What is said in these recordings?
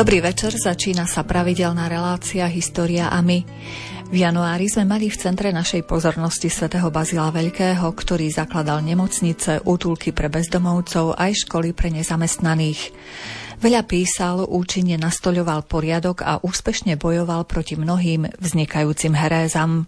Dobrý večer, začína sa pravidelná relácia História a my. V januári sme mali v centre našej pozornosti svätého Bazila Veľkého, ktorý zakladal nemocnice, útulky pre bezdomovcov aj školy pre nezamestnaných. Veľa písal, účinne nastoľoval poriadok a úspešne bojoval proti mnohým vznikajúcim herézam.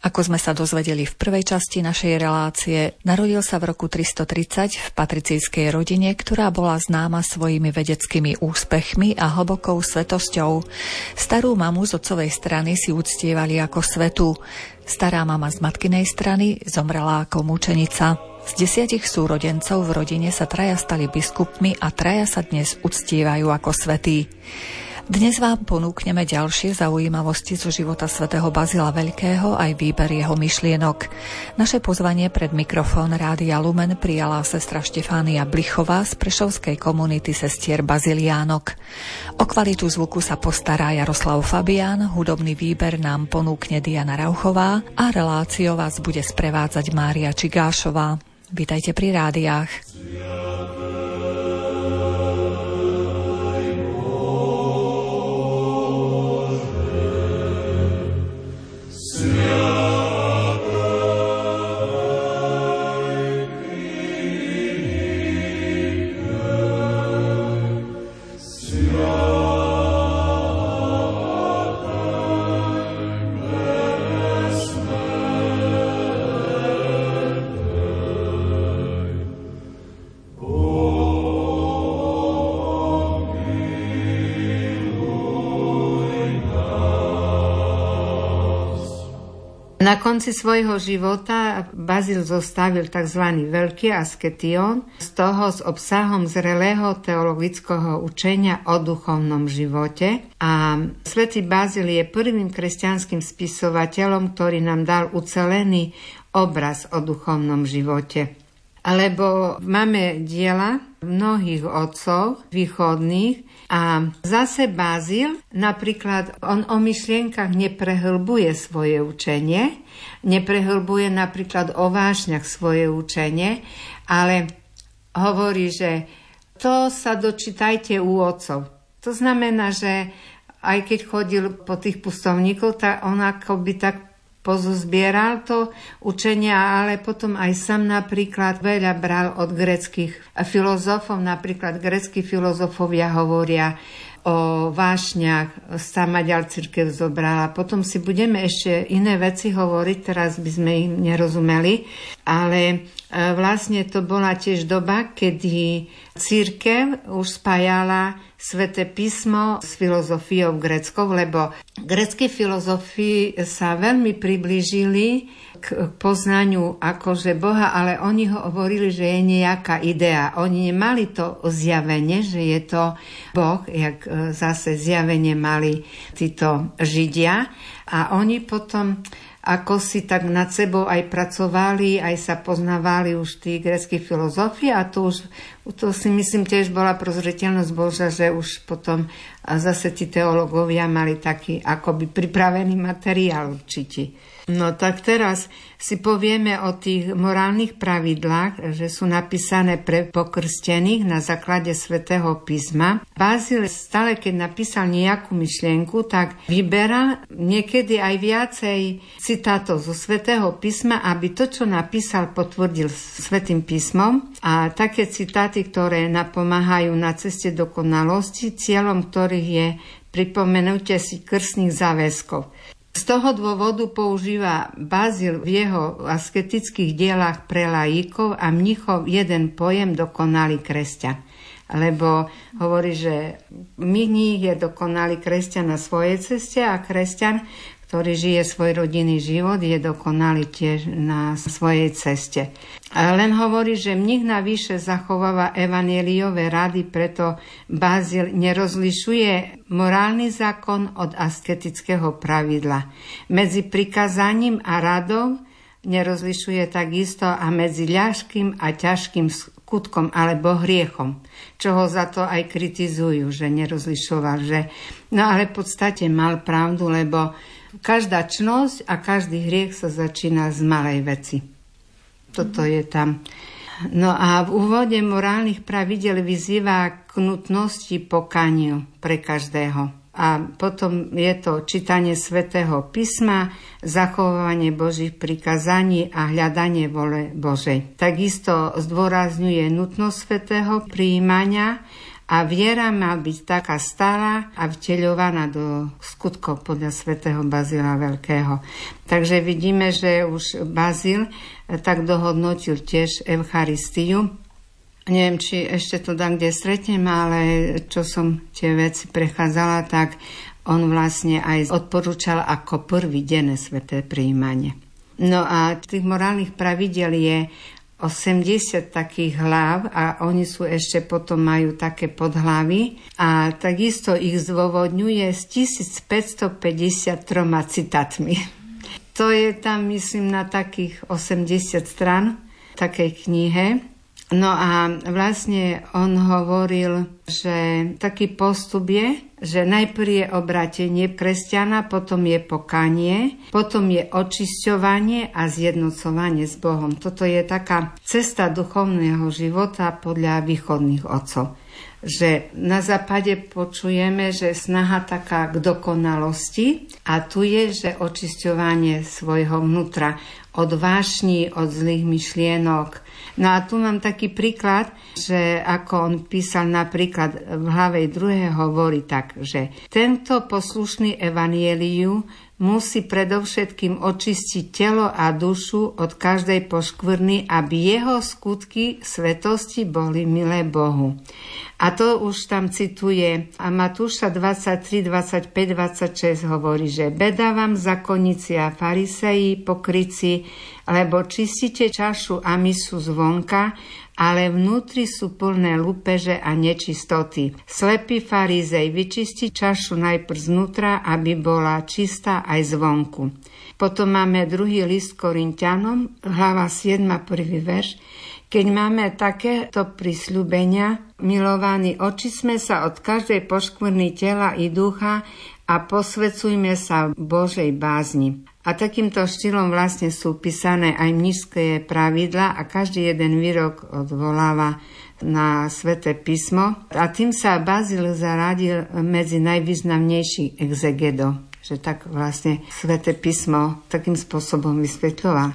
Ako sme sa dozvedeli v prvej časti našej relácie, narodil sa v roku 330 v patricijskej rodine, ktorá bola známa svojimi vedeckými úspechmi a hlbokou svetosťou. Starú mamu z otcovej strany si uctievali ako svetu. Stará mama z matkinej strany zomrela ako mučenica. Z desiatich súrodencov v rodine sa traja stali biskupmi a traja sa dnes uctievajú ako svetí. Dnes vám ponúkneme ďalšie zaujímavosti zo života svätého Bazila Veľkého aj výber jeho myšlienok. Naše pozvanie pred mikrofón Rádia Lumen prijala sestra Štefánia Blichová z prešovskej komunity sestier Baziliánok. O kvalitu zvuku sa postará Jaroslav Fabián, hudobný výber nám ponúkne Diana Rauchová a reláciou vás bude sprevádzať Mária Čigášová. Vítajte pri rádiách. Na konci svojho života Bazil zostavil tzv. veľký asketión, z toho s obsahom zrelého teologického učenia o duchovnom živote. A svätý Bazil je prvým kresťanským spisovateľom, ktorý nám dal ucelený obraz o duchovnom živote. Lebo máme diela mnohých otcov východných, a zase Bazil, napríklad on o myšlienkach neprehlbuje svoje učenie, neprehlbuje napríklad o vášňach svoje učenie, ale hovorí, že to sa dočítajte u otcov. To znamená, že aj keď chodil po tých pustovníkov, tak on akoby tak pozozbieral to učenia, ale potom aj sám napríklad veľa bral od greckých filozofov. Napríklad greckí filozofovia hovoria o vášňach, sama ďal církev zobrala. Potom si budeme ešte iné veci hovoriť, teraz by sme im nerozumeli, ale e, vlastne to bola tiež doba, kedy církev už spájala sväté písmo s filozofiou greckou, lebo grecké filozofii sa veľmi priblížili k poznaniu akože Boha, ale oni ho hovorili, že je nejaká idea. Oni nemali to zjavenie, že je to Boh, jak e, zase zjavenie mali títo Židia. A oni potom ako si tak nad sebou aj pracovali, aj sa poznávali už tí greckí filozofi a to už, to si myslím tiež bola prozreteľnosť Boža, že už potom zase tí teológovia mali taký akoby pripravený materiál určite. No tak teraz si povieme o tých morálnych pravidlách, že sú napísané pre pokrstených na základe svätého písma. Bazil stále, keď napísal nejakú myšlienku, tak vyberal niekedy aj viacej citátov zo svätého písma, aby to, čo napísal, potvrdil svätým písmom. A také citáty, ktoré napomáhajú na ceste dokonalosti, cieľom ktorých je pripomenutie si krstných záväzkov. Z toho dôvodu používa Bazil v jeho asketických dielách pre lajíkov a mnichov jeden pojem dokonalý kresťan. Lebo hovorí, že mních je dokonalý kresťan na svojej ceste a kresťan, ktorý žije svoj rodinný život, je dokonalý tiež na svojej ceste. Len hovorí, že mních navyše zachováva evaneliové rady, preto Bazil nerozlišuje morálny zákon od asketického pravidla. Medzi prikazaním a radou nerozlišuje takisto a medzi ľahkým a ťažkým skutkom alebo hriechom, čo ho za to aj kritizujú, že nerozlišoval. Že... No ale v podstate mal pravdu, lebo Každá čnosť a každý hriech sa začína z malej veci. Toto je tam. No a v úvode morálnych pravidel vyzýva k nutnosti pokaniu pre každého. A potom je to čítanie svätého písma, zachovávanie Božích prikázaní a hľadanie vole Božej. Takisto zdôrazňuje nutnosť svätého príjmania a viera má byť taká stála a vteľovaná do skutkov podľa svätého Bazila Veľkého. Takže vidíme, že už Bazil tak dohodnotil tiež Eucharistiu neviem, či ešte to dám kde stretnem, ale čo som tie veci prechádzala, tak on vlastne aj odporúčal ako prvý denné sveté príjmanie. No a tých morálnych pravidel je 80 takých hlav a oni sú ešte potom majú také podhlavy a takisto ich zdôvodňuje s 1553 citátmi. To je tam, myslím, na takých 80 stran takej knihe. No a vlastne on hovoril, že taký postup je, že najprv je obratenie kresťana, potom je pokanie, potom je očisťovanie a zjednocovanie s Bohom. Toto je taká cesta duchovného života podľa východných otcov že na západe počujeme, že snaha taká k dokonalosti a tu je, že očisťovanie svojho vnútra od vášní, od zlých myšlienok, No a tu mám taký príklad, že ako on písal napríklad v hlave druhé hovorí tak, že tento poslušný evanieliu musí predovšetkým očistiť telo a dušu od každej poškvrny, aby jeho skutky svetosti boli milé Bohu. A to už tam cituje a Matúša 23, 25, 26 hovorí, že beda vám zakonníci a fariseji, pokryci, lebo čistíte čašu a misu zvonka, ale vnútri sú plné lupeže a nečistoty. Slepý farizej vyčistí čašu najprv znútra, aby bola čistá aj zvonku. Potom máme druhý list Korintianom, hlava 7, prvý verš. Keď máme takéto prisľúbenia, milovaní, očisme sa od každej poškvrny tela i ducha a posvecujme sa Božej bázni. A takýmto štýlom vlastne sú písané aj mnižské pravidla a každý jeden výrok odvoláva na sväté písmo. A tým sa Bazil zaradil medzi najvýznamnejších exegedov, že tak vlastne sväté písmo takým spôsobom vysvetľoval.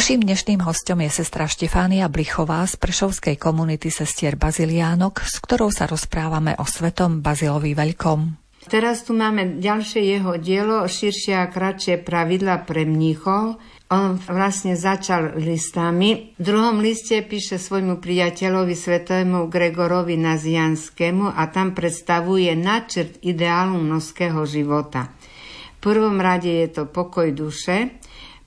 Naším dnešným hostom je sestra Štefánia Blichová z Prešovskej komunity sestier Baziliánok, s ktorou sa rozprávame o svetom Bazilovi Veľkom. Teraz tu máme ďalšie jeho dielo, širšie a kratšie pravidla pre mníchov. On vlastne začal listami. V druhom liste píše svojmu priateľovi svetému Gregorovi Nazianskému a tam predstavuje načrt ideálu množského života. V prvom rade je to pokoj duše,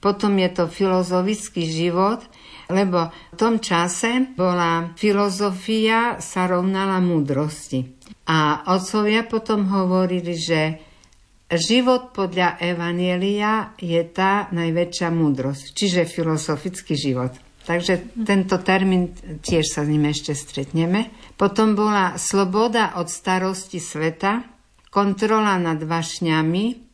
potom je to filozofický život, lebo v tom čase bola filozofia sa rovnala múdrosti. A otcovia potom hovorili, že život podľa Evanielia je tá najväčšia múdrosť, čiže filozofický život. Takže tento termín tiež sa s ním ešte stretneme. Potom bola sloboda od starosti sveta, kontrola nad vašňami,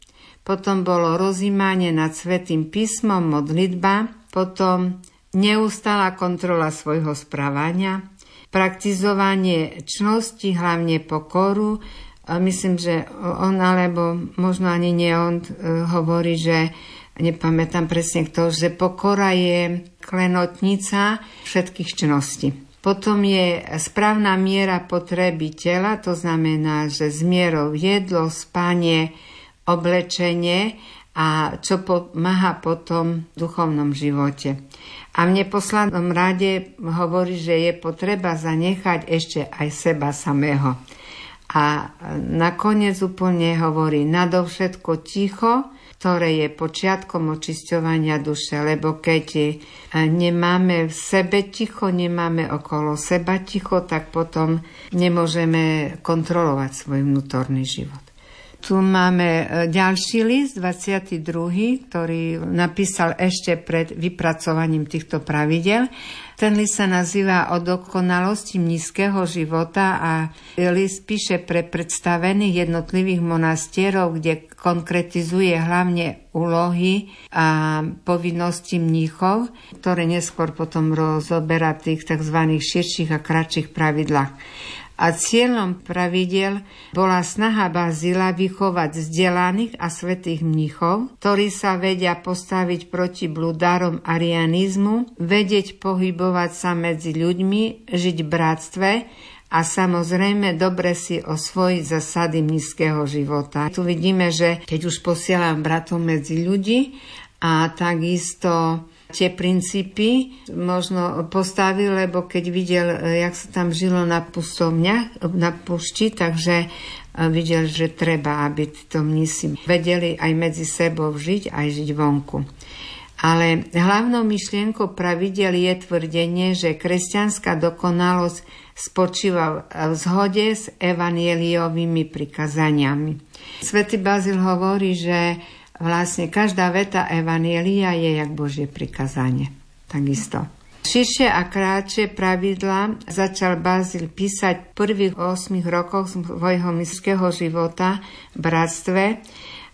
potom bolo rozímanie nad svetým písmom, modlitba, potom neustála kontrola svojho správania, praktizovanie čnosti, hlavne pokoru. Myslím, že on, alebo možno ani nie on, e, hovorí, že nepamätám presne kto, že pokora je klenotnica všetkých čností. Potom je správna miera potreby tela, to znamená, že z mierou jedlo, spanie, oblečenie a čo pomáha potom v duchovnom živote. A v neposlednom rade hovorí, že je potreba zanechať ešte aj seba samého. A nakoniec úplne hovorí nadovšetko ticho, ktoré je počiatkom očisťovania duše, lebo keď nemáme v sebe ticho, nemáme okolo seba ticho, tak potom nemôžeme kontrolovať svoj vnútorný život. Tu máme e, ďalší list, 22., ktorý napísal ešte pred vypracovaním týchto pravidel. Ten list sa nazýva o dokonalosti nízkeho života a list píše pre predstavených jednotlivých monastierov, kde konkretizuje hlavne úlohy a povinnosti mníchov, ktoré neskôr potom rozoberá v tých tzv. širších a kratších pravidlách a cieľom pravidel bola snaha Bazila vychovať vzdelaných a svetých mnichov, ktorí sa vedia postaviť proti blúdarom arianizmu, vedieť pohybovať sa medzi ľuďmi, žiť v bratstve a samozrejme dobre si osvojiť zasady nízkeho života. Tu vidíme, že keď už posielam bratov medzi ľudí a takisto tie princípy možno postavil, lebo keď videl, e, jak sa tam žilo na pustovňach, na pušti, takže e, videl, že treba, aby títo mnisi vedeli aj medzi sebou žiť, aj žiť vonku. Ale hlavnou myšlienkou pravidel je tvrdenie, že kresťanská dokonalosť spočíva v zhode s evanieliovými prikazaniami. Svetý Bazil hovorí, že vlastne každá veta Evanielia je jak Božie prikazanie. Takisto. Širšie a krátšie pravidla začal Bazil písať v prvých 8 rokoch svojho myského života v bratstve,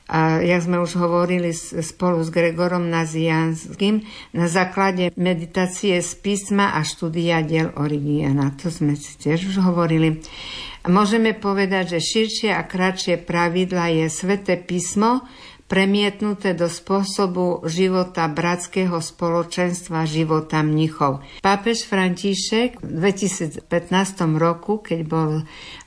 a jak sme už hovorili spolu s Gregorom Nazianským, na základe meditácie z písma a štúdia diel Origiana. To sme si tiež už hovorili. Môžeme povedať, že širšie a kratšie pravidla je Sveté písmo, premietnuté do spôsobu života bratského spoločenstva života mnichov. Pápež František v 2015 roku, keď bol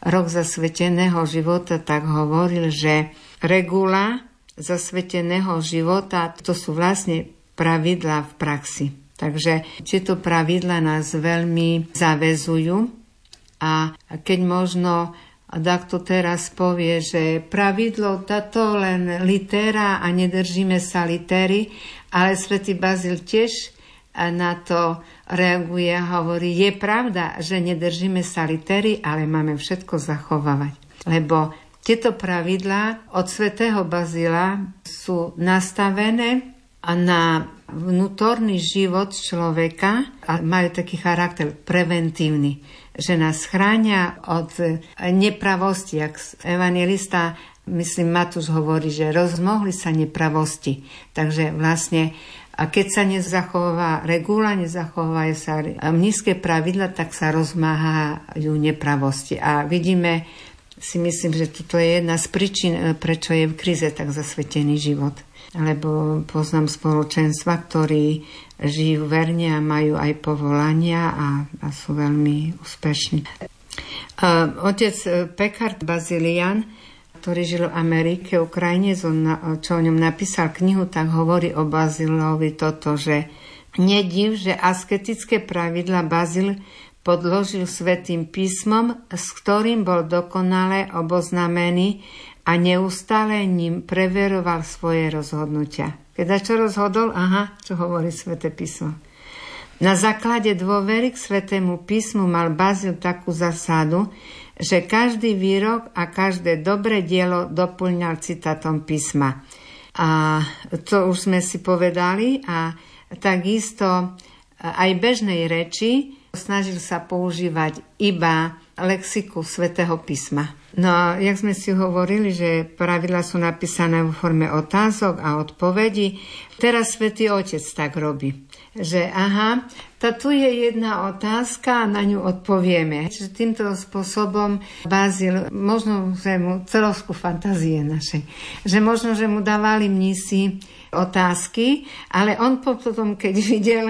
rok zasveteného života, tak hovoril, že regula zasveteného života to sú vlastne pravidlá v praxi. Takže tieto pravidla nás veľmi zavezujú a keď možno a tak to teraz povie, že pravidlo táto len litera a nedržíme sa litery, ale svätý Bazil tiež na to reaguje a hovorí, je pravda, že nedržíme sa litery, ale máme všetko zachovávať. Lebo tieto pravidlá od svätého Bazila sú nastavené na vnútorný život človeka a majú taký charakter preventívny že nás chránia od nepravosti. Ak evangelista, myslím, Matúš hovorí, že rozmohli sa nepravosti. Takže vlastne a keď sa nezachová regula, nezachovajú sa nízke pravidla, tak sa rozmáhajú nepravosti. A vidíme si myslím, že toto je jedna z príčin, e, prečo je v krize tak zasvetený život. Lebo poznám spoločenstva, ktorí žijú verne a majú aj povolania a, a sú veľmi úspešní. Otec Pekard Bazilian ktorý žil v Amerike, Ukrajine, čo o ňom napísal knihu, tak hovorí o Bazilovi toto, že nediv, že asketické pravidla Bazil podložil svetým písmom, s ktorým bol dokonale oboznamený a neustále ním preveroval svoje rozhodnutia. Keď čo rozhodol? Aha, čo hovorí sveté písmo. Na základe dôvery k svetému písmu mal Bazil takú zasadu, že každý výrok a každé dobré dielo doplňal citátom písma. A to už sme si povedali a takisto aj bežnej reči snažil sa používať iba lexiku svätého písma. No a jak sme si hovorili, že pravidla sú napísané vo forme otázok a odpovedí, teraz svätý Otec tak robí že aha, tá tu je jedna otázka a na ňu odpovieme. Čiže týmto spôsobom Bazil, možno, že mu celovskú fantázie našej, že možno, že mu dávali mnisi otázky, ale on potom, keď videl,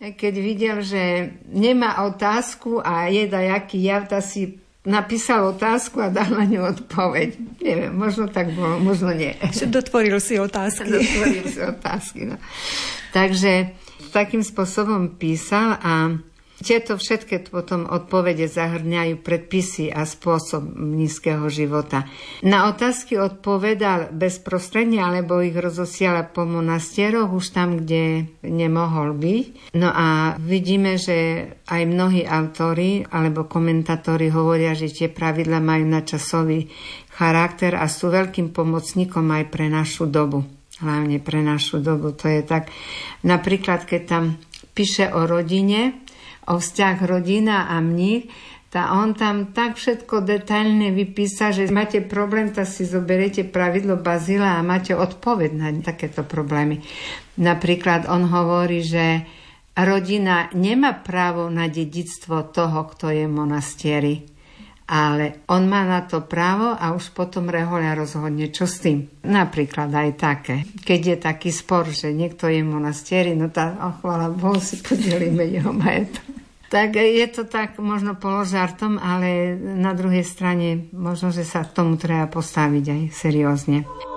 keď videl, že nemá otázku a je dajaký jav, si napísal otázku a dal na ňu odpoveď. Neviem, možno tak bolo, možno nie. Dotvoril si otázky. Dotvoril si otázky, no. Takže takým spôsobom písal a tieto všetky potom odpovede zahrňajú predpisy a spôsob nízkeho života. Na otázky odpovedal bezprostredne, alebo ich rozosiala po monastieroch, už tam, kde nemohol byť. No a vidíme, že aj mnohí autori alebo komentátori hovoria, že tie pravidla majú načasový charakter a sú veľkým pomocníkom aj pre našu dobu hlavne pre našu dobu. To je tak, napríklad, keď tam píše o rodine, o vzťah rodina a mních, tá on tam tak všetko detailne vypísa, že máte problém, tak si zoberiete pravidlo Bazila a máte odpoveď na takéto problémy. Napríklad on hovorí, že rodina nemá právo na dedictvo toho, kto je monastieri ale on má na to právo a už potom rehoľa rozhodne, čo s tým. Napríklad aj také. Keď je taký spor, že niekto je monastieri, no tak, oh, chvála Bohu, si podelíme jeho majetok. Tak je to tak možno položartom, ale na druhej strane možno, že sa tomu treba postaviť aj seriózne.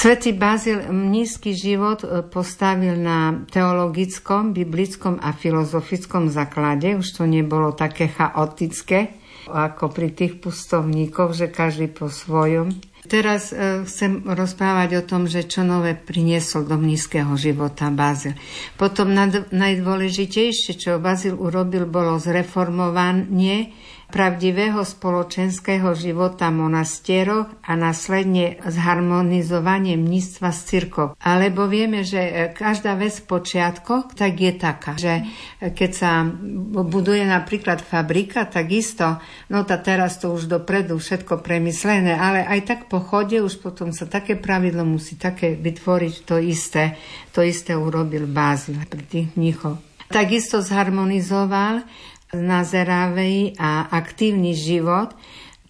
Svetý Bazil nízky život e, postavil na teologickom, biblickom a filozofickom základe. Už to nebolo také chaotické, ako pri tých pustovníkoch, že každý po svojom. Teraz e, chcem rozprávať o tom, že čo nové priniesol do nízkeho života Bazil. Potom nad, najdôležitejšie, čo Bazil urobil, bolo zreformovanie pravdivého spoločenského života monastieroch a následne zharmonizovanie mníctva s cirkov. Alebo vieme, že každá vec v počiatkoch tak je taká, že keď sa buduje napríklad fabrika, takisto, no tá teraz to už dopredu všetko premyslené, ale aj tak po chode už potom sa také pravidlo musí také vytvoriť to isté. To isté urobil Bázil pri tých mnichov. Takisto zharmonizoval nazeravý a aktívny život,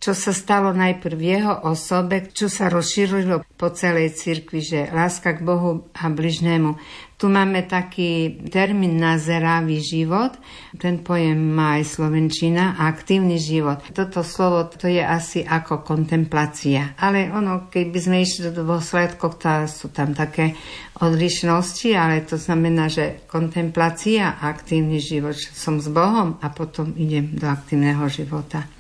čo sa stalo najprv v jeho osobe, čo sa rozšírilo po celej cirkvi, že láska k Bohu a bližnému. Tu máme taký termín na život, ten pojem má aj Slovenčina, aktívny život. Toto slovo to je asi ako kontemplácia. Ale ono, keď by sme išli do dôsledkov, tá sú tam také odlišnosti, ale to znamená, že kontemplácia aktívny život, som s Bohom a potom idem do aktívneho života.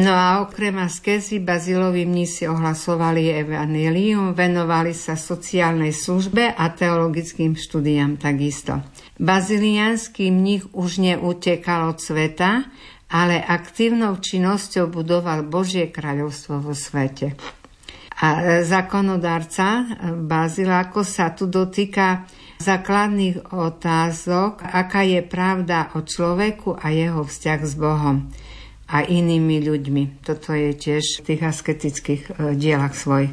No a okrem askezy Bazilovi mnísi ohlasovali evanelium, venovali sa sociálnej službe a teologickým štúdiam takisto. Bazilianský mních už neutekal od sveta, ale aktívnou činnosťou budoval Božie kráľovstvo vo svete. A zákonodárca Baziláko sa tu dotýka základných otázok, aká je pravda o človeku a jeho vzťah s Bohom a inými ľuďmi. Toto je tiež v tých asketických e, dielach svoj.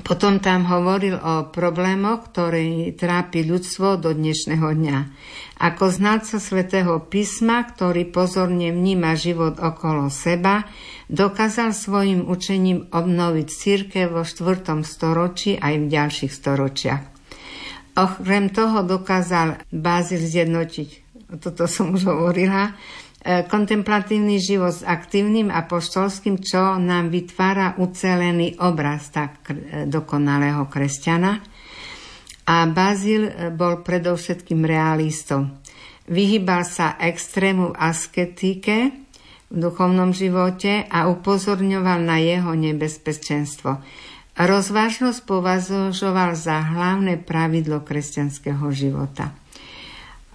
Potom tam hovoril o problémoch, ktoré trápi ľudstvo do dnešného dňa. Ako znalca svätého písma, ktorý pozorne vníma život okolo seba, dokázal svojim učením obnoviť církev vo 4. storočí aj v ďalších storočiach. Okrem toho dokázal Bázil zjednotiť, toto som už hovorila, kontemplatívny život s aktívnym a poštolským, čo nám vytvára ucelený obraz tak e, dokonalého kresťana. A Bazil e, bol predovšetkým realistom. Vyhýbal sa extrému asketike v duchovnom živote a upozorňoval na jeho nebezpečenstvo. Rozvážnosť považoval za hlavné pravidlo kresťanského života.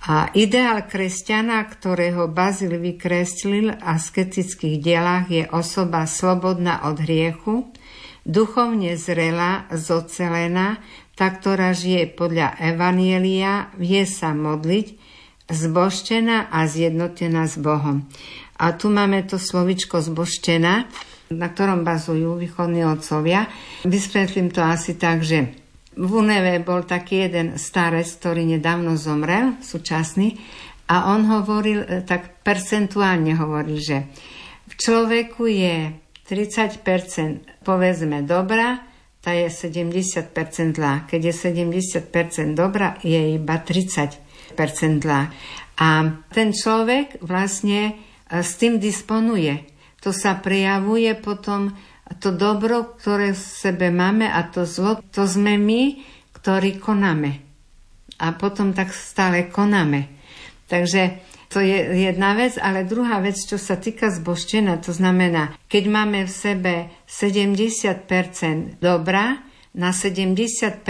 A ideál kresťana, ktorého Bazil vykreslil v asketických dielách, je osoba slobodná od hriechu, duchovne zrelá, zocelená, tá, ktorá žije podľa Evanielia, vie sa modliť, zboštená a zjednotená s Bohom. A tu máme to slovičko zboštená, na ktorom bazujú východní otcovia. Vysvetlím to asi tak, že v Uneve bol taký jeden starec, ktorý nedávno zomrel, súčasný, a on hovoril, e, tak percentuálne hovoril, že v človeku je 30% povedzme dobrá, tá je 70% zlá. Keď je 70% dobrá, je iba 30% zlá. A ten človek vlastne e, s tým disponuje. To sa prejavuje potom to dobro, ktoré v sebe máme a to zlo, to sme my, ktorí konáme. A potom tak stále konáme. Takže to je jedna vec, ale druhá vec, čo sa týka zboštenia, to znamená, keď máme v sebe 70% dobra, na 70%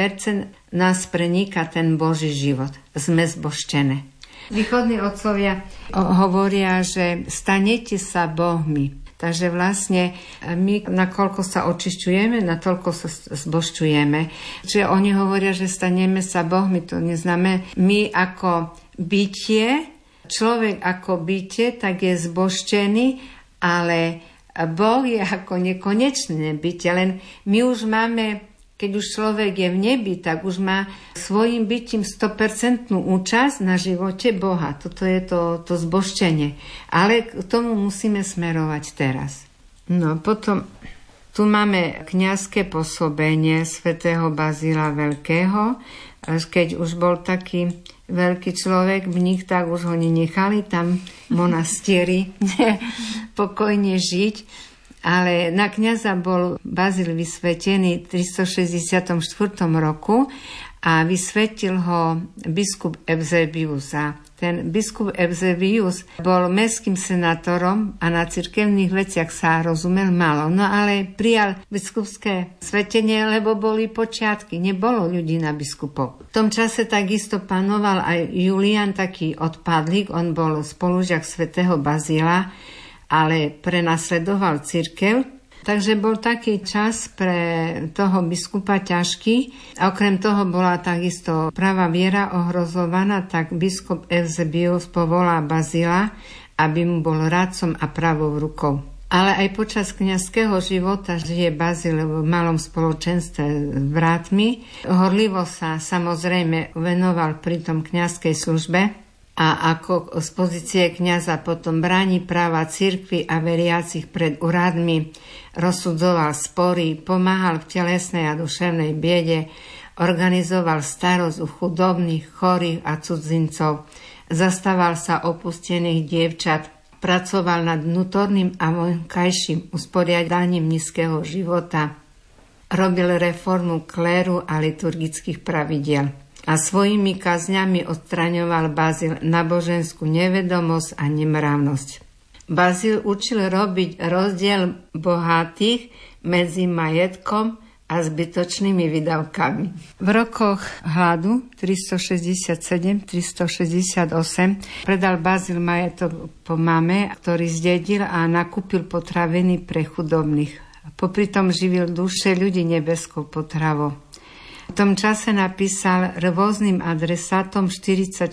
nás preniká ten Boží život. Sme zboštené. Východní otcovia hovoria, že stanete sa Bohmi. Takže vlastne e, my, nakoľko sa očišťujeme, natoľko sa zbošťujeme. Čiže oni hovoria, že staneme sa Bohmi, to neznamená, my ako bytie, človek ako bytie, tak je zboštený, ale Boh je ako nekonečné bytie, len my už máme keď už človek je v nebi, tak už má svojim bytím 100% účasť na živote Boha. Toto je to, to zboštenie. Ale k tomu musíme smerovať teraz. No potom tu máme kňazské pôsobenie svätého Bazila Veľkého. Keď už bol taký veľký človek, mních, tak už ho nenechali tam monastieri pokojne žiť ale na kniaza bol Bazil vysvetený v 364 roku a vysvetil ho biskup Eusebius. A ten biskup Eusebius bol mestským senátorom a na cirkevných veciach sa rozumel malo. No ale prijal biskupské svetenie, lebo boli počiatky, nebolo ľudí na biskupov. V tom čase takisto panoval aj Julian, taký odpadlík, on bol spolužiak svätého Bazila ale prenasledoval cirkev, Takže bol taký čas pre toho biskupa ťažký. A okrem toho bola takisto práva viera ohrozovaná, tak biskup Eusebius povolá Bazila, aby mu bol radcom a pravou rukou. Ale aj počas kniazského života žije Bazil v malom spoločenstve s bratmi. Horlivo sa samozrejme venoval pri tom kniazkej službe, a ako z pozície kniaza potom bráni práva cirkvy a veriacich pred úradmi, rozsudzoval spory, pomáhal v telesnej a duševnej biede, organizoval starosť u chudobných, chorých a cudzincov, zastával sa opustených dievčat, pracoval nad vnútorným a vonkajším usporiadaním nízkeho života, robil reformu kléru a liturgických pravidiel a svojimi kazňami odstraňoval Bazil naboženskú nevedomosť a nemravnosť. Bazil učil robiť rozdiel bohatých medzi majetkom a zbytočnými výdavkami. V rokoch hladu 367-368 predal Bazil majetok po mame, ktorý zdedil a nakúpil potraviny pre chudobných. Popri tom živil duše ľudí nebeskou potravou. V tom čase napísal rôznym adresátom 44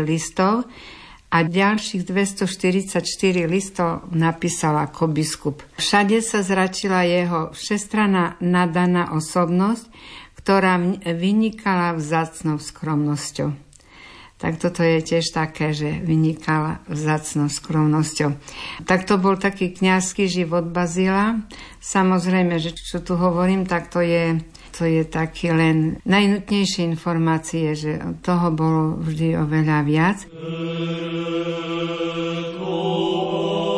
listov a ďalších 244 listov napísal ako biskup. Všade sa zračila jeho všestrana nadaná osobnosť, ktorá vynikala vzácnou skromnosťou. Tak toto je tiež také, že vynikala vzácnou skromnosťou. Tak to bol taký kňazský život Bazila. Samozrejme, že čo tu hovorím, tak to je to je také len najnutnejšie informácie, že toho bolo vždy oveľa viac. soul.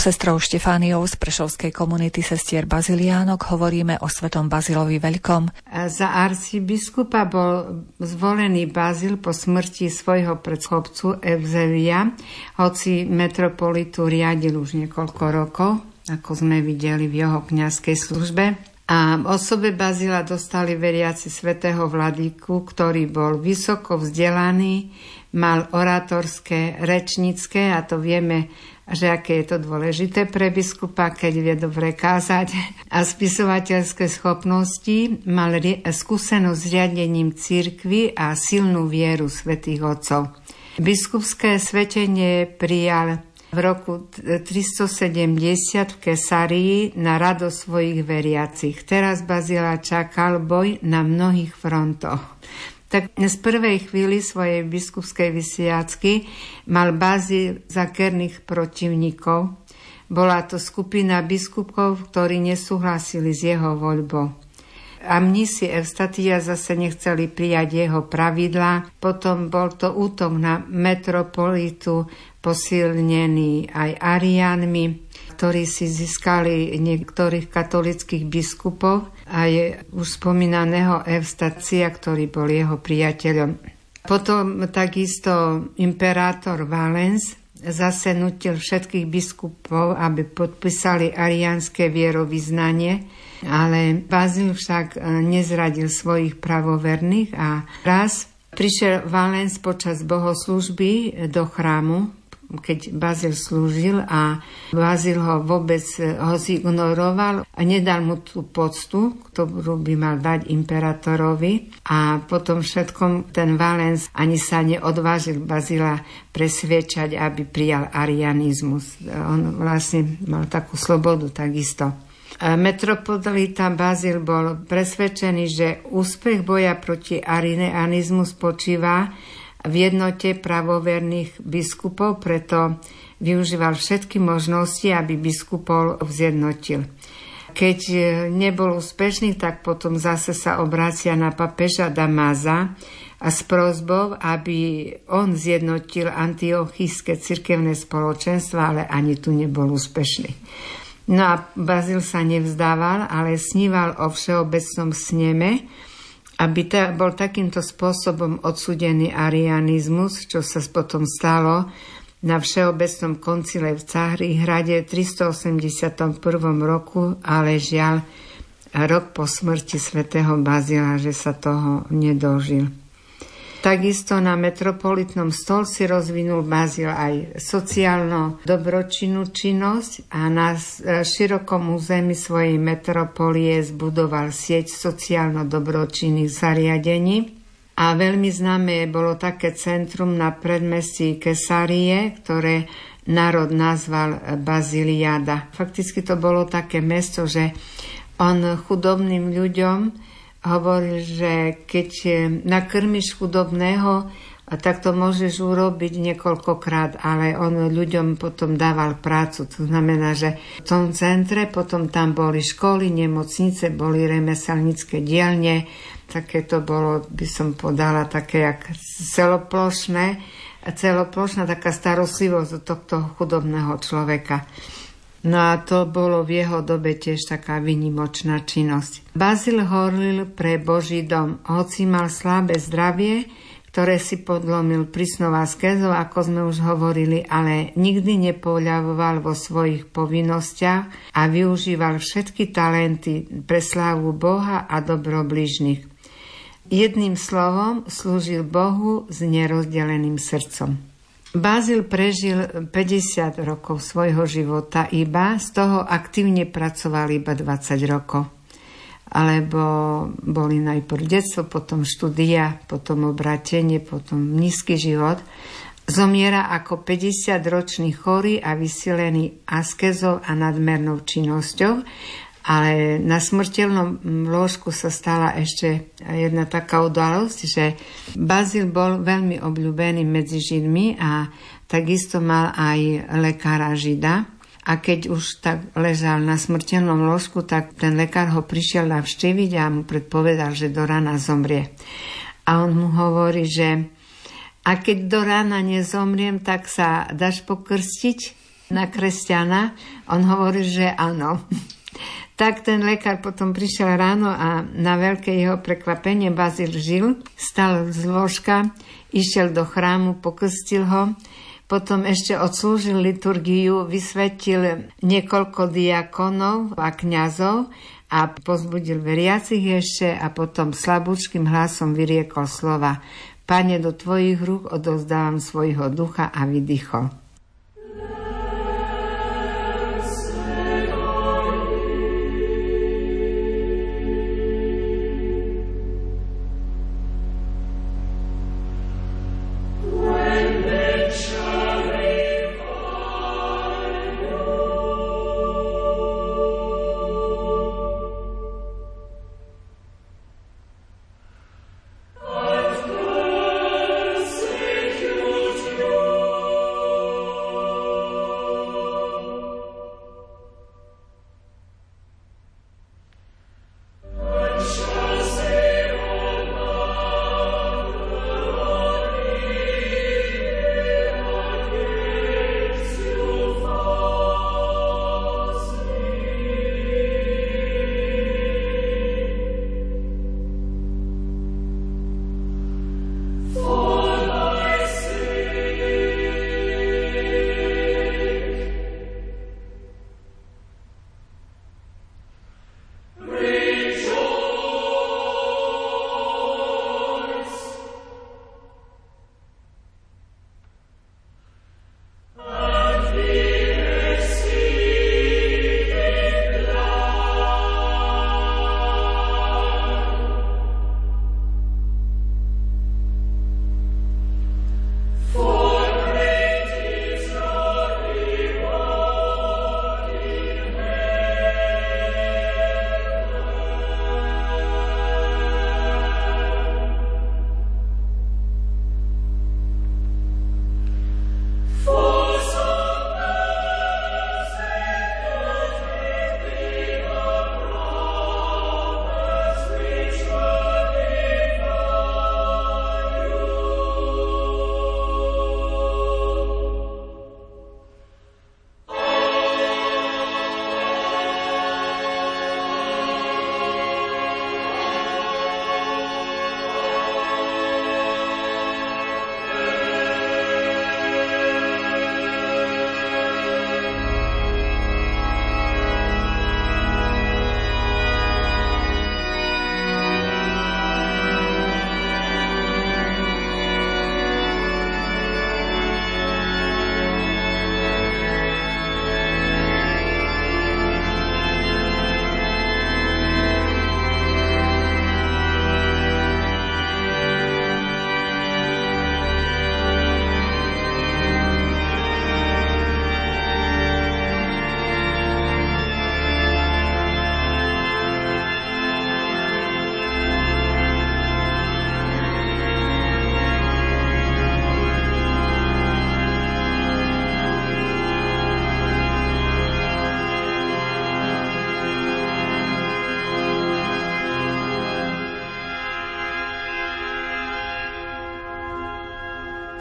Sestrou Štefániou z Prešovskej komunity sestier Baziliánok hovoríme o svetom Bazilovi Veľkom. Za arcibiskupa bol zvolený Bazil po smrti svojho predchodcu Evzevia, hoci metropolitu riadil už niekoľko rokov, ako sme videli v jeho kňazskej službe. A osobe Bazila dostali veriaci svätého Vladiku, ktorý bol vysoko vzdelaný, mal oratorské, rečnícke, a to vieme že aké je to dôležité pre biskupa, keď vie dobre kázať a spisovateľské schopnosti, mal skúsenosť s riadením církvy a silnú vieru svätých otcov. Biskupské svetenie prijal v roku 370 v Kesarii na rado svojich veriacich. Teraz Bazila čakal boj na mnohých frontoch tak z prvej chvíli svojej biskupskej vysiacky mal bázy zakerných protivníkov. Bola to skupina biskupov, ktorí nesúhlasili s jeho voľbou. A mnisi Evstatia zase nechceli prijať jeho pravidlá. Potom bol to útok na metropolitu posilnený aj Ariánmi ktorí si získali niektorých katolických biskupov a je už spomínaného Evstacia, ktorý bol jeho priateľom. Potom takisto imperátor Valens zase nutil všetkých biskupov, aby podpísali ariánske vierovýznanie, ale Bazil však e, nezradil svojich pravoverných a raz prišiel Valens počas bohoslužby do chrámu keď Bazil slúžil a Bazil ho vôbec ho zignoroval a nedal mu tú poctu, ktorú by mal dať imperatorovi a potom všetkom ten Valens ani sa neodvážil Bazila presviečať, aby prijal arianizmus. On vlastne mal takú slobodu takisto. Metropolita Bazil bol presvedčený, že úspech boja proti arianizmu spočíva v jednote pravoverných biskupov, preto využíval všetky možnosti, aby biskupov zjednotil. Keď nebol úspešný, tak potom zase sa obrácia na papeža Damáza a s prozbou, aby on zjednotil antiochijské cirkevné spoločenstvo, ale ani tu nebol úspešný. No a Bazil sa nevzdával, ale sníval o všeobecnom sneme, aby ta, bol takýmto spôsobom odsudený arianizmus, čo sa potom stalo na Všeobecnom koncile v Cahri hrade v 381. roku, ale žiaľ rok po smrti svätého Bazila, že sa toho nedožil. Takisto na metropolitnom stolci rozvinul Bazil aj sociálno dobročinnú činnosť a na širokom území svojej metropolie zbudoval sieť sociálno dobročinných zariadení. A veľmi známe bolo také centrum na predmestí Kesarie, ktoré národ nazval Baziliada. Fakticky to bolo také mesto, že on chudobným ľuďom hovoril, že keď nakrmiš chudobného, tak to môžeš urobiť niekoľkokrát, ale on ľuďom potom dával prácu. To znamená, že v tom centre potom tam boli školy, nemocnice, boli remeselnícke dielne, také to bolo, by som podala, také jak celoplošné, celoplošná taká starostlivosť od tohto chudobného človeka. No a to bolo v jeho dobe tiež taká vynimočná činnosť. Bazil horlil pre Boží dom, hoci mal slabé zdravie, ktoré si podlomil prísnou askézou, ako sme už hovorili, ale nikdy nepoľavoval vo svojich povinnostiach a využíval všetky talenty pre slávu Boha a dobro bližných. Jedným slovom slúžil Bohu s nerozdeleným srdcom. Bazil prežil 50 rokov svojho života iba, z toho aktívne pracoval iba 20 rokov. Alebo boli najprv detstvo, potom štúdia, potom obratenie, potom nízky život. Zomiera ako 50-ročný chorý a vysilený askezou a nadmernou činnosťou ale na smrteľnom lôžku sa stala ešte jedna taká udalosť, že Bazil bol veľmi obľúbený medzi Židmi a takisto mal aj lekára Žida. A keď už tak ležal na smrteľnom lôžku, tak ten lekár ho prišiel navštíviť a mu predpovedal, že do rána zomrie. A on mu hovorí, že a keď do rána nezomriem, tak sa dáš pokrstiť? na kresťana? On hovorí, že áno. Tak ten lekár potom prišiel ráno a na veľké jeho prekvapenie Bazil žil, stal z ložka, išiel do chrámu, pokrstil ho, potom ešte odslúžil liturgiu, vysvetil niekoľko diakonov a kňazov a pozbudil veriacich ešte a potom slabúčkým hlasom vyriekol slova Pane, do tvojich rúk odozdávam svojho ducha a vydychol.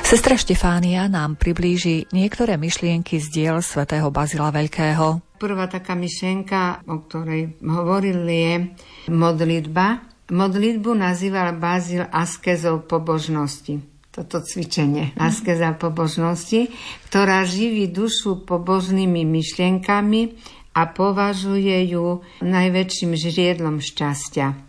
Sestra Štefánia nám priblíži niektoré myšlienky z diel svätého Bazila Veľkého. Prvá taká myšlienka, o ktorej hovoril, je modlitba. Modlitbu nazýval Bazil askezou pobožnosti toto cvičenie, askeza pobožnosti, ktorá živí dušu pobožnými myšlienkami a považuje ju najväčším žriedlom šťastia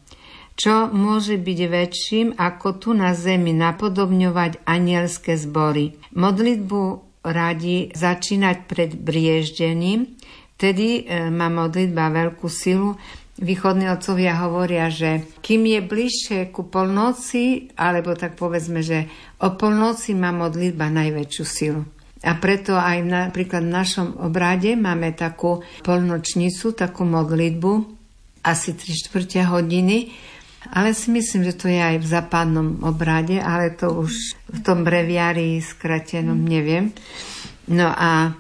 čo môže byť väčším ako tu na zemi napodobňovať anielské zbory. Modlitbu radi začínať pred brieždením, vtedy e, má modlitba veľkú silu. Východní otcovia hovoria, že kým je bližšie ku polnoci, alebo tak povedzme, že o polnoci má modlitba najväčšiu silu. A preto aj napríklad v našom obrade máme takú polnočnicu, takú modlitbu, asi 3 čtvrte hodiny, ale si myslím, že to je aj v západnom obrade, ale to už v tom breviári skratenom neviem. No a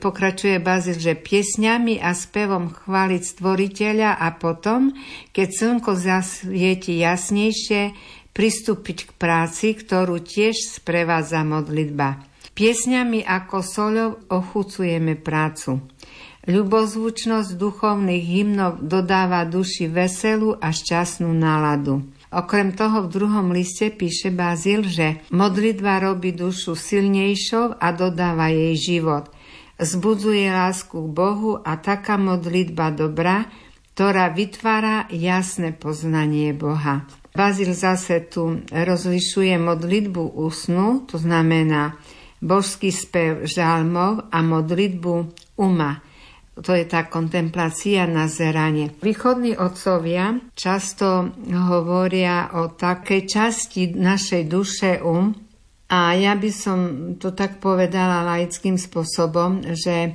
pokračuje Bazil, že piesňami a spevom chváliť stvoriteľa a potom, keď slnko zasvieti jasnejšie, pristúpiť k práci, ktorú tiež sprevádza modlitba. Piesňami ako soľov ochucujeme prácu. Ľubozvučnosť duchovných hymnov dodáva duši veselú a šťastnú náladu. Okrem toho v druhom liste píše Bazil, že modlitba robí dušu silnejšou a dodáva jej život. Zbudzuje lásku k Bohu a taká modlitba dobrá, ktorá vytvára jasné poznanie Boha. Bazil zase tu rozlišuje modlitbu úsnu, to znamená božský spev žalmov a modlitbu uma. To je tá kontemplácia na zeranie. Východní otcovia často hovoria o takej časti našej duše um, a ja by som to tak povedala laickým spôsobom, že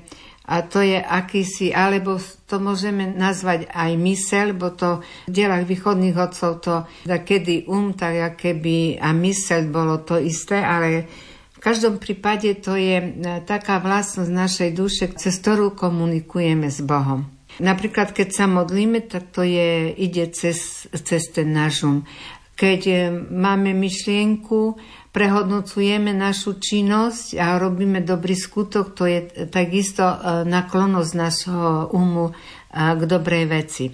a to je akýsi, alebo to môžeme nazvať aj mysel, bo to v dielach východných odcov to, kedy um, tak keby a mysel bolo to isté, ale v každom prípade to je e, taká vlastnosť našej duše, cez ktorú komunikujeme s Bohom. Napríklad, keď sa modlíme, tak to je, ide cez, cez ten náš um. Keď e, máme myšlienku, prehodnocujeme našu činnosť a robíme dobrý skutok, to je takisto e, naklonosť našho umu k dobrej veci.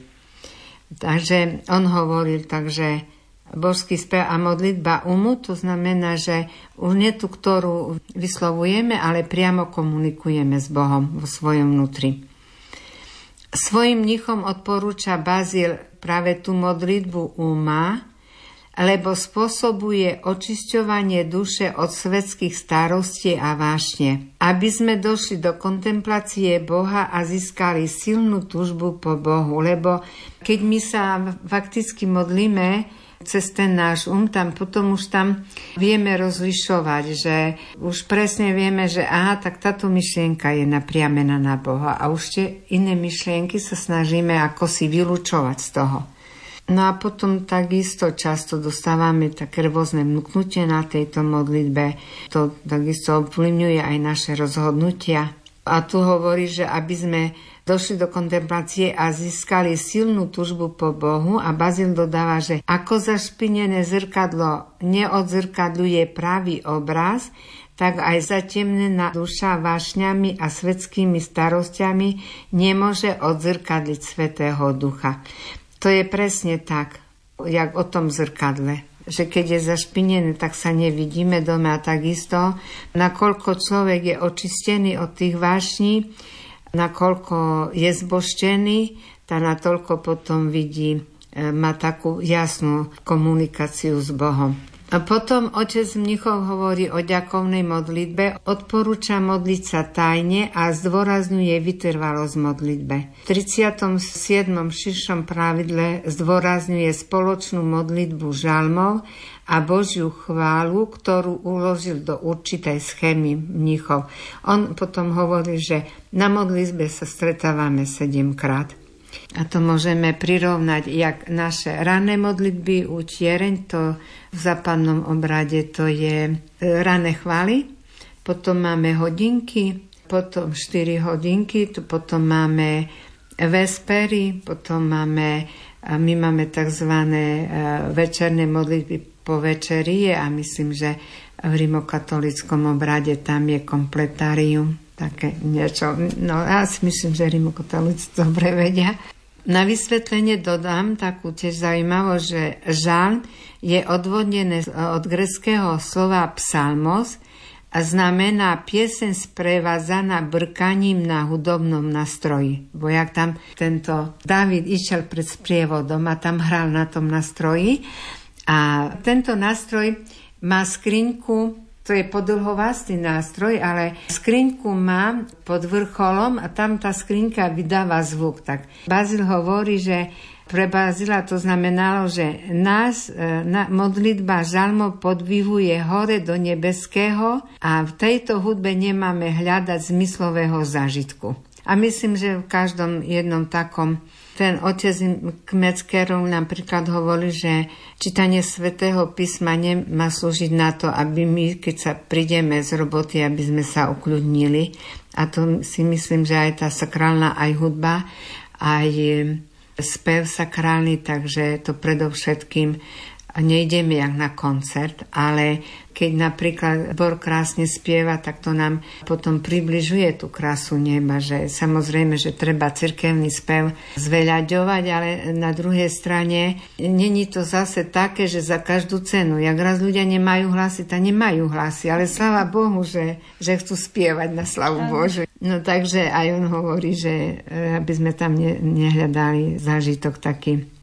Takže on hovoril, takže božský spev a modlitba umu, to znamená, že už nie tú, ktorú vyslovujeme, ale priamo komunikujeme s Bohom vo svojom vnútri. Svojim mnichom odporúča Bazil práve tú modlitbu uma, lebo spôsobuje očisťovanie duše od svetských starostí a vášne, aby sme došli do kontemplácie Boha a získali silnú túžbu po Bohu, lebo keď my sa fakticky modlíme, cez ten náš um, tam potom už tam vieme rozlišovať, že už presne vieme, že aha, tak táto myšlienka je napriamená na Boha a už tie iné myšlienky sa snažíme ako si vylúčovať z toho. No a potom takisto často dostávame také rôzne vnúknutie na tejto modlitbe. To takisto ovplyvňuje aj naše rozhodnutia. A tu hovorí, že aby sme došli do kontemplácie a získali silnú tužbu po Bohu a Bazil dodáva, že ako zašpinené zrkadlo neodzrkadľuje pravý obraz, tak aj zatemnená duša vášňami a svetskými starostiami nemôže odzrkadliť Svetého Ducha. To je presne tak, jak o tom zrkadle že keď je zašpinené, tak sa nevidíme doma takisto, nakoľko človek je očistený od tých vášní, nakoľko je zboštený, tak natoľko potom vidí, e, má takú jasnú komunikáciu s Bohom. A potom otec Mnichov hovorí o ďakovnej modlitbe, odporúča modliť sa tajne a zdôrazňuje vytrvalosť modlitbe. V 37. širšom pravidle zdôrazňuje spoločnú modlitbu žalmov a Božiu chválu, ktorú uložil do určitej schémy mnichov. On potom hovorí, že na modlitbe sa stretávame sedemkrát. A to môžeme prirovnať, jak naše rané modlitby u tiereň, to v západnom obrade to je e, rané chvály, potom máme hodinky, potom 4 hodinky, tu potom máme vespery, potom máme, my máme tzv. E, večerné modlitby po večeri a myslím, že v rimokatolickom obrade tam je kompletárium, také niečo. No ja si myslím, že rimokatolíci dobre vedia. Na vysvetlenie dodám takú tiež zaujímavosť, že žalm je odvodnené od greckého slova psalmos a znamená piesen sprevádzaná brkaním na hudobnom nastroji. Bo jak tam tento David išiel pred sprievodom a tam hral na tom nastroji, a tento nástroj má skriňku, to je podlhovastý nástroj, ale skriňku má pod vrcholom a tam tá skrinka vydáva zvuk. Tak Bazil hovorí, že pre Bazila to znamenalo, že nás e, na, modlitba žalmo podvihuje hore do nebeského a v tejto hudbe nemáme hľadať zmyslového zážitku. A myslím, že v každom jednom takom ten otec Kmeckerov napríklad hovorí, že čítanie svätého písma nemá slúžiť na to, aby my, keď sa prídeme z roboty, aby sme sa ukľudnili. A to si myslím, že aj tá sakrálna, aj hudba, aj spev sakrálny, takže to predovšetkým a nejdeme jak na koncert, ale keď napríklad Bor krásne spieva, tak to nám potom približuje tú krásu neba, že samozrejme, že treba cirkevný spev zveľaďovať, ale na druhej strane není to zase také, že za každú cenu, jak raz ľudia nemajú hlasy, tak nemajú hlasy, ale sláva Bohu, že, že chcú spievať na slavu Božu. No takže aj on hovorí, že eh, aby sme tam ne, nehľadali zážitok taký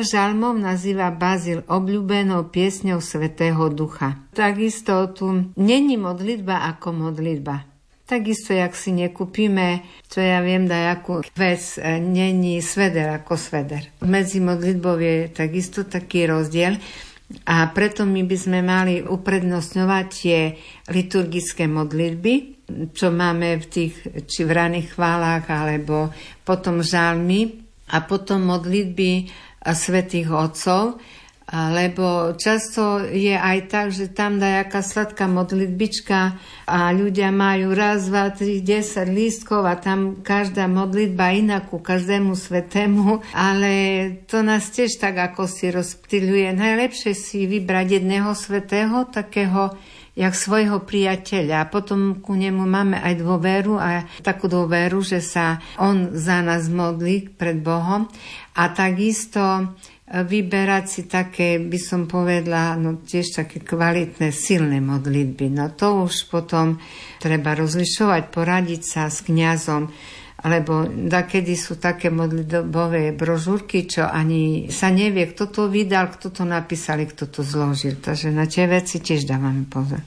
Spev žalmov nazýva Bazil obľúbenou piesňou Svetého Ducha. Takisto tu není modlitba ako modlitba. Takisto, jak si nekúpime, čo ja viem, dajakú vec, e, není sveder ako sveder. Medzi modlitbou je takisto taký rozdiel. A preto my by sme mali uprednostňovať tie liturgické modlitby, čo máme v tých či v raných chválach, alebo potom žalmy a potom modlitby svetých otcov, lebo často je aj tak, že tam dá jaká sladká modlitbička a ľudia majú raz, dva, tri, desať lístkov a tam každá modlitba iná ku každému svetému, ale to nás tiež tak ako si rozptýľuje. Najlepšie si vybrať jedného svetého, takého jak svojho priateľa. A potom ku nemu máme aj dôveru a takú dôveru, že sa on za nás modlí pred Bohom. A takisto vyberať si také, by som povedala, no tiež také kvalitné, silné modlitby. No to už potom treba rozlišovať, poradiť sa s kňazom, alebo kedy sú také modlitbové brožúrky, čo ani sa nevie, kto to vydal, kto to napísal, kto to zložil. Takže na tie veci tiež dávame pozor.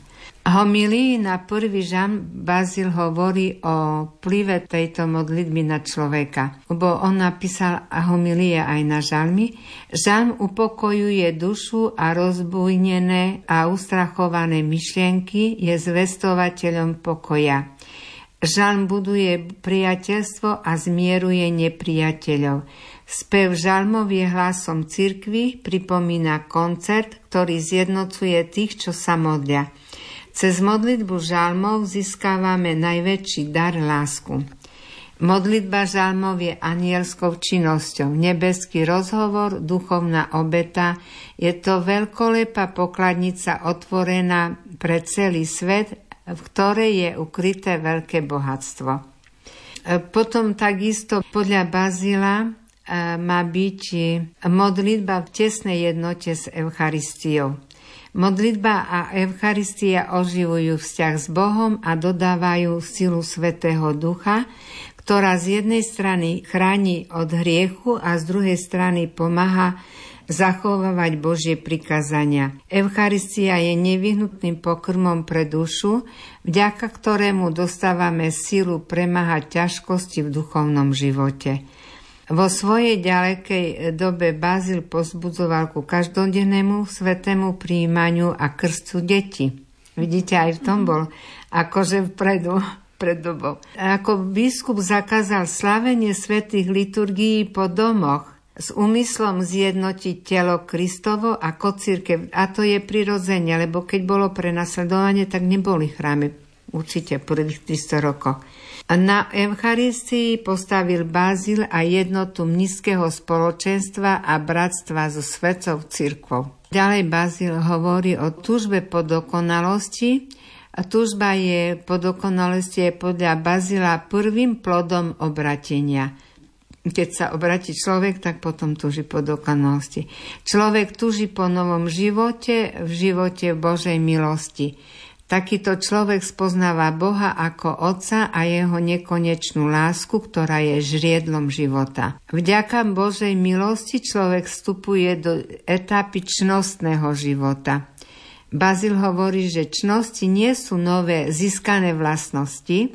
Homilii na prvý žan Bazil hovorí o plive tejto modlitby na človeka, lebo on napísal homilie aj na žalmy. Žalm upokojuje dušu a rozbujnené a ustrachované myšlienky je zvestovateľom pokoja. Žalm buduje priateľstvo a zmieruje nepriateľov. Spev žalmov je hlasom cirkvy, pripomína koncert, ktorý zjednocuje tých, čo sa modlia. Cez modlitbu žalmov získávame najväčší dar lásku. Modlitba žalmov je anielskou činnosťou, nebeský rozhovor, duchovná obeta. Je to veľkolepá pokladnica otvorená pre celý svet, v ktorej je ukryté veľké bohatstvo. E, potom takisto podľa Bazila e, má byť modlitba v tesnej jednote s Eucharistiou. Modlitba a Eucharistia oživujú vzťah s Bohom a dodávajú silu Svetého Ducha, ktorá z jednej strany chráni od hriechu a z druhej strany pomáha zachovávať Božie prikazania. Eucharistia je nevyhnutným pokrmom pre dušu, vďaka ktorému dostávame silu premáhať ťažkosti v duchovnom živote. Vo svojej ďalekej dobe Bazil pozbudzoval ku každodennému svetému príjmaniu a krstu deti. Vidíte, aj v tom bol akože vpredu pred dobou. Ako biskup zakázal slavenie svetých liturgií po domoch s úmyslom zjednotiť telo Kristovo ako církev. A to je prirodzene, lebo keď bolo prenasledovanie, tak neboli chrámy určite prvých 300 rokoch. Na Eucharistii postavil Bazil a jednotu mnízkeho spoločenstva a bratstva so svetou cirkvou. Ďalej Bazil hovorí o túžbe po dokonalosti. A túžba je po dokonalosti je podľa Bazila prvým plodom obratenia. Keď sa obratí človek, tak potom túži po dokonalosti. Človek túži po novom živote, v živote Božej milosti. Takýto človek spoznáva Boha ako Otca a jeho nekonečnú lásku, ktorá je žriedlom života. Vďaka Božej milosti človek vstupuje do etapy čnostného života. Bazil hovorí, že čnosti nie sú nové získané vlastnosti,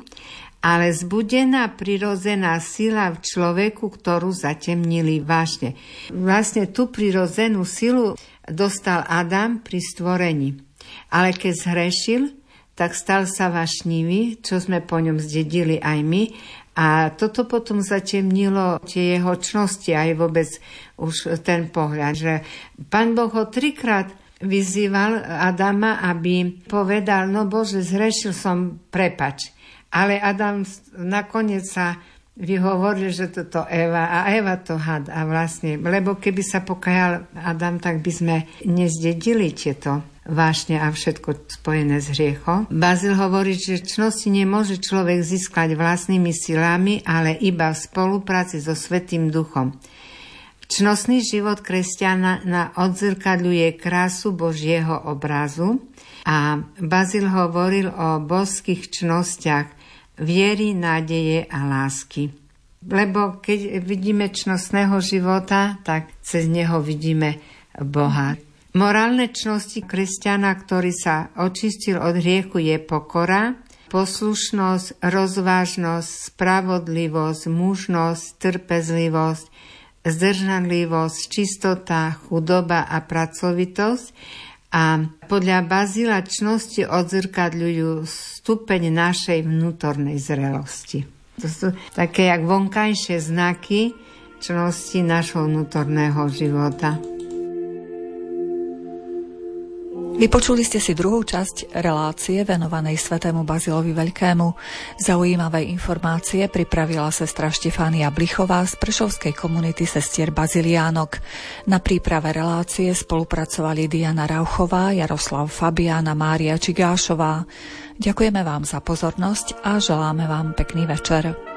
ale zbudená prirozená sila v človeku, ktorú zatemnili vážne. Vlastne tú prirozenú silu dostal Adam pri stvorení. Ale keď zhrešil, tak stal sa vašnivý, čo sme po ňom zdedili aj my. A toto potom zatemnilo tie jeho čnosti, aj vôbec už ten pohľad, že pán Boh ho trikrát vyzýval Adama, aby povedal, no Bože, zhrešil som, prepač. Ale Adam nakoniec sa vyhovoril, že toto Eva a Eva to had a vlastne, lebo keby sa pokajal Adam, tak by sme nezdedili tieto vášne a všetko spojené s hriechom. Bazil hovorí, že čnosti nemôže človek získať vlastnými silami, ale iba v spolupráci so Svetým duchom. Čnostný život kresťana na odzrkadľuje krásu Božieho obrazu a Bazil hovoril o božských čnostiach viery, nádeje a lásky. Lebo keď vidíme čnostného života, tak cez neho vidíme Boha. Morálne čnosti kresťana, ktorý sa očistil od hriechu, je pokora, poslušnosť, rozvážnosť, spravodlivosť, mužnosť, trpezlivosť, zdržanlivosť, čistota, chudoba a pracovitosť a podľa Bazila čnosti odzrkadľujú stupeň našej vnútornej zrelosti. To sú také jak vonkajšie znaky čnosti našho vnútorného života. Vypočuli ste si druhú časť relácie venovanej svetému Bazilovi Veľkému. Zaujímavé informácie pripravila sestra Štefánia Blichová z prešovskej komunity sestier Baziliánok. Na príprave relácie spolupracovali Diana Rauchová, Jaroslav Fabiana, Mária Čigášová. Ďakujeme vám za pozornosť a želáme vám pekný večer.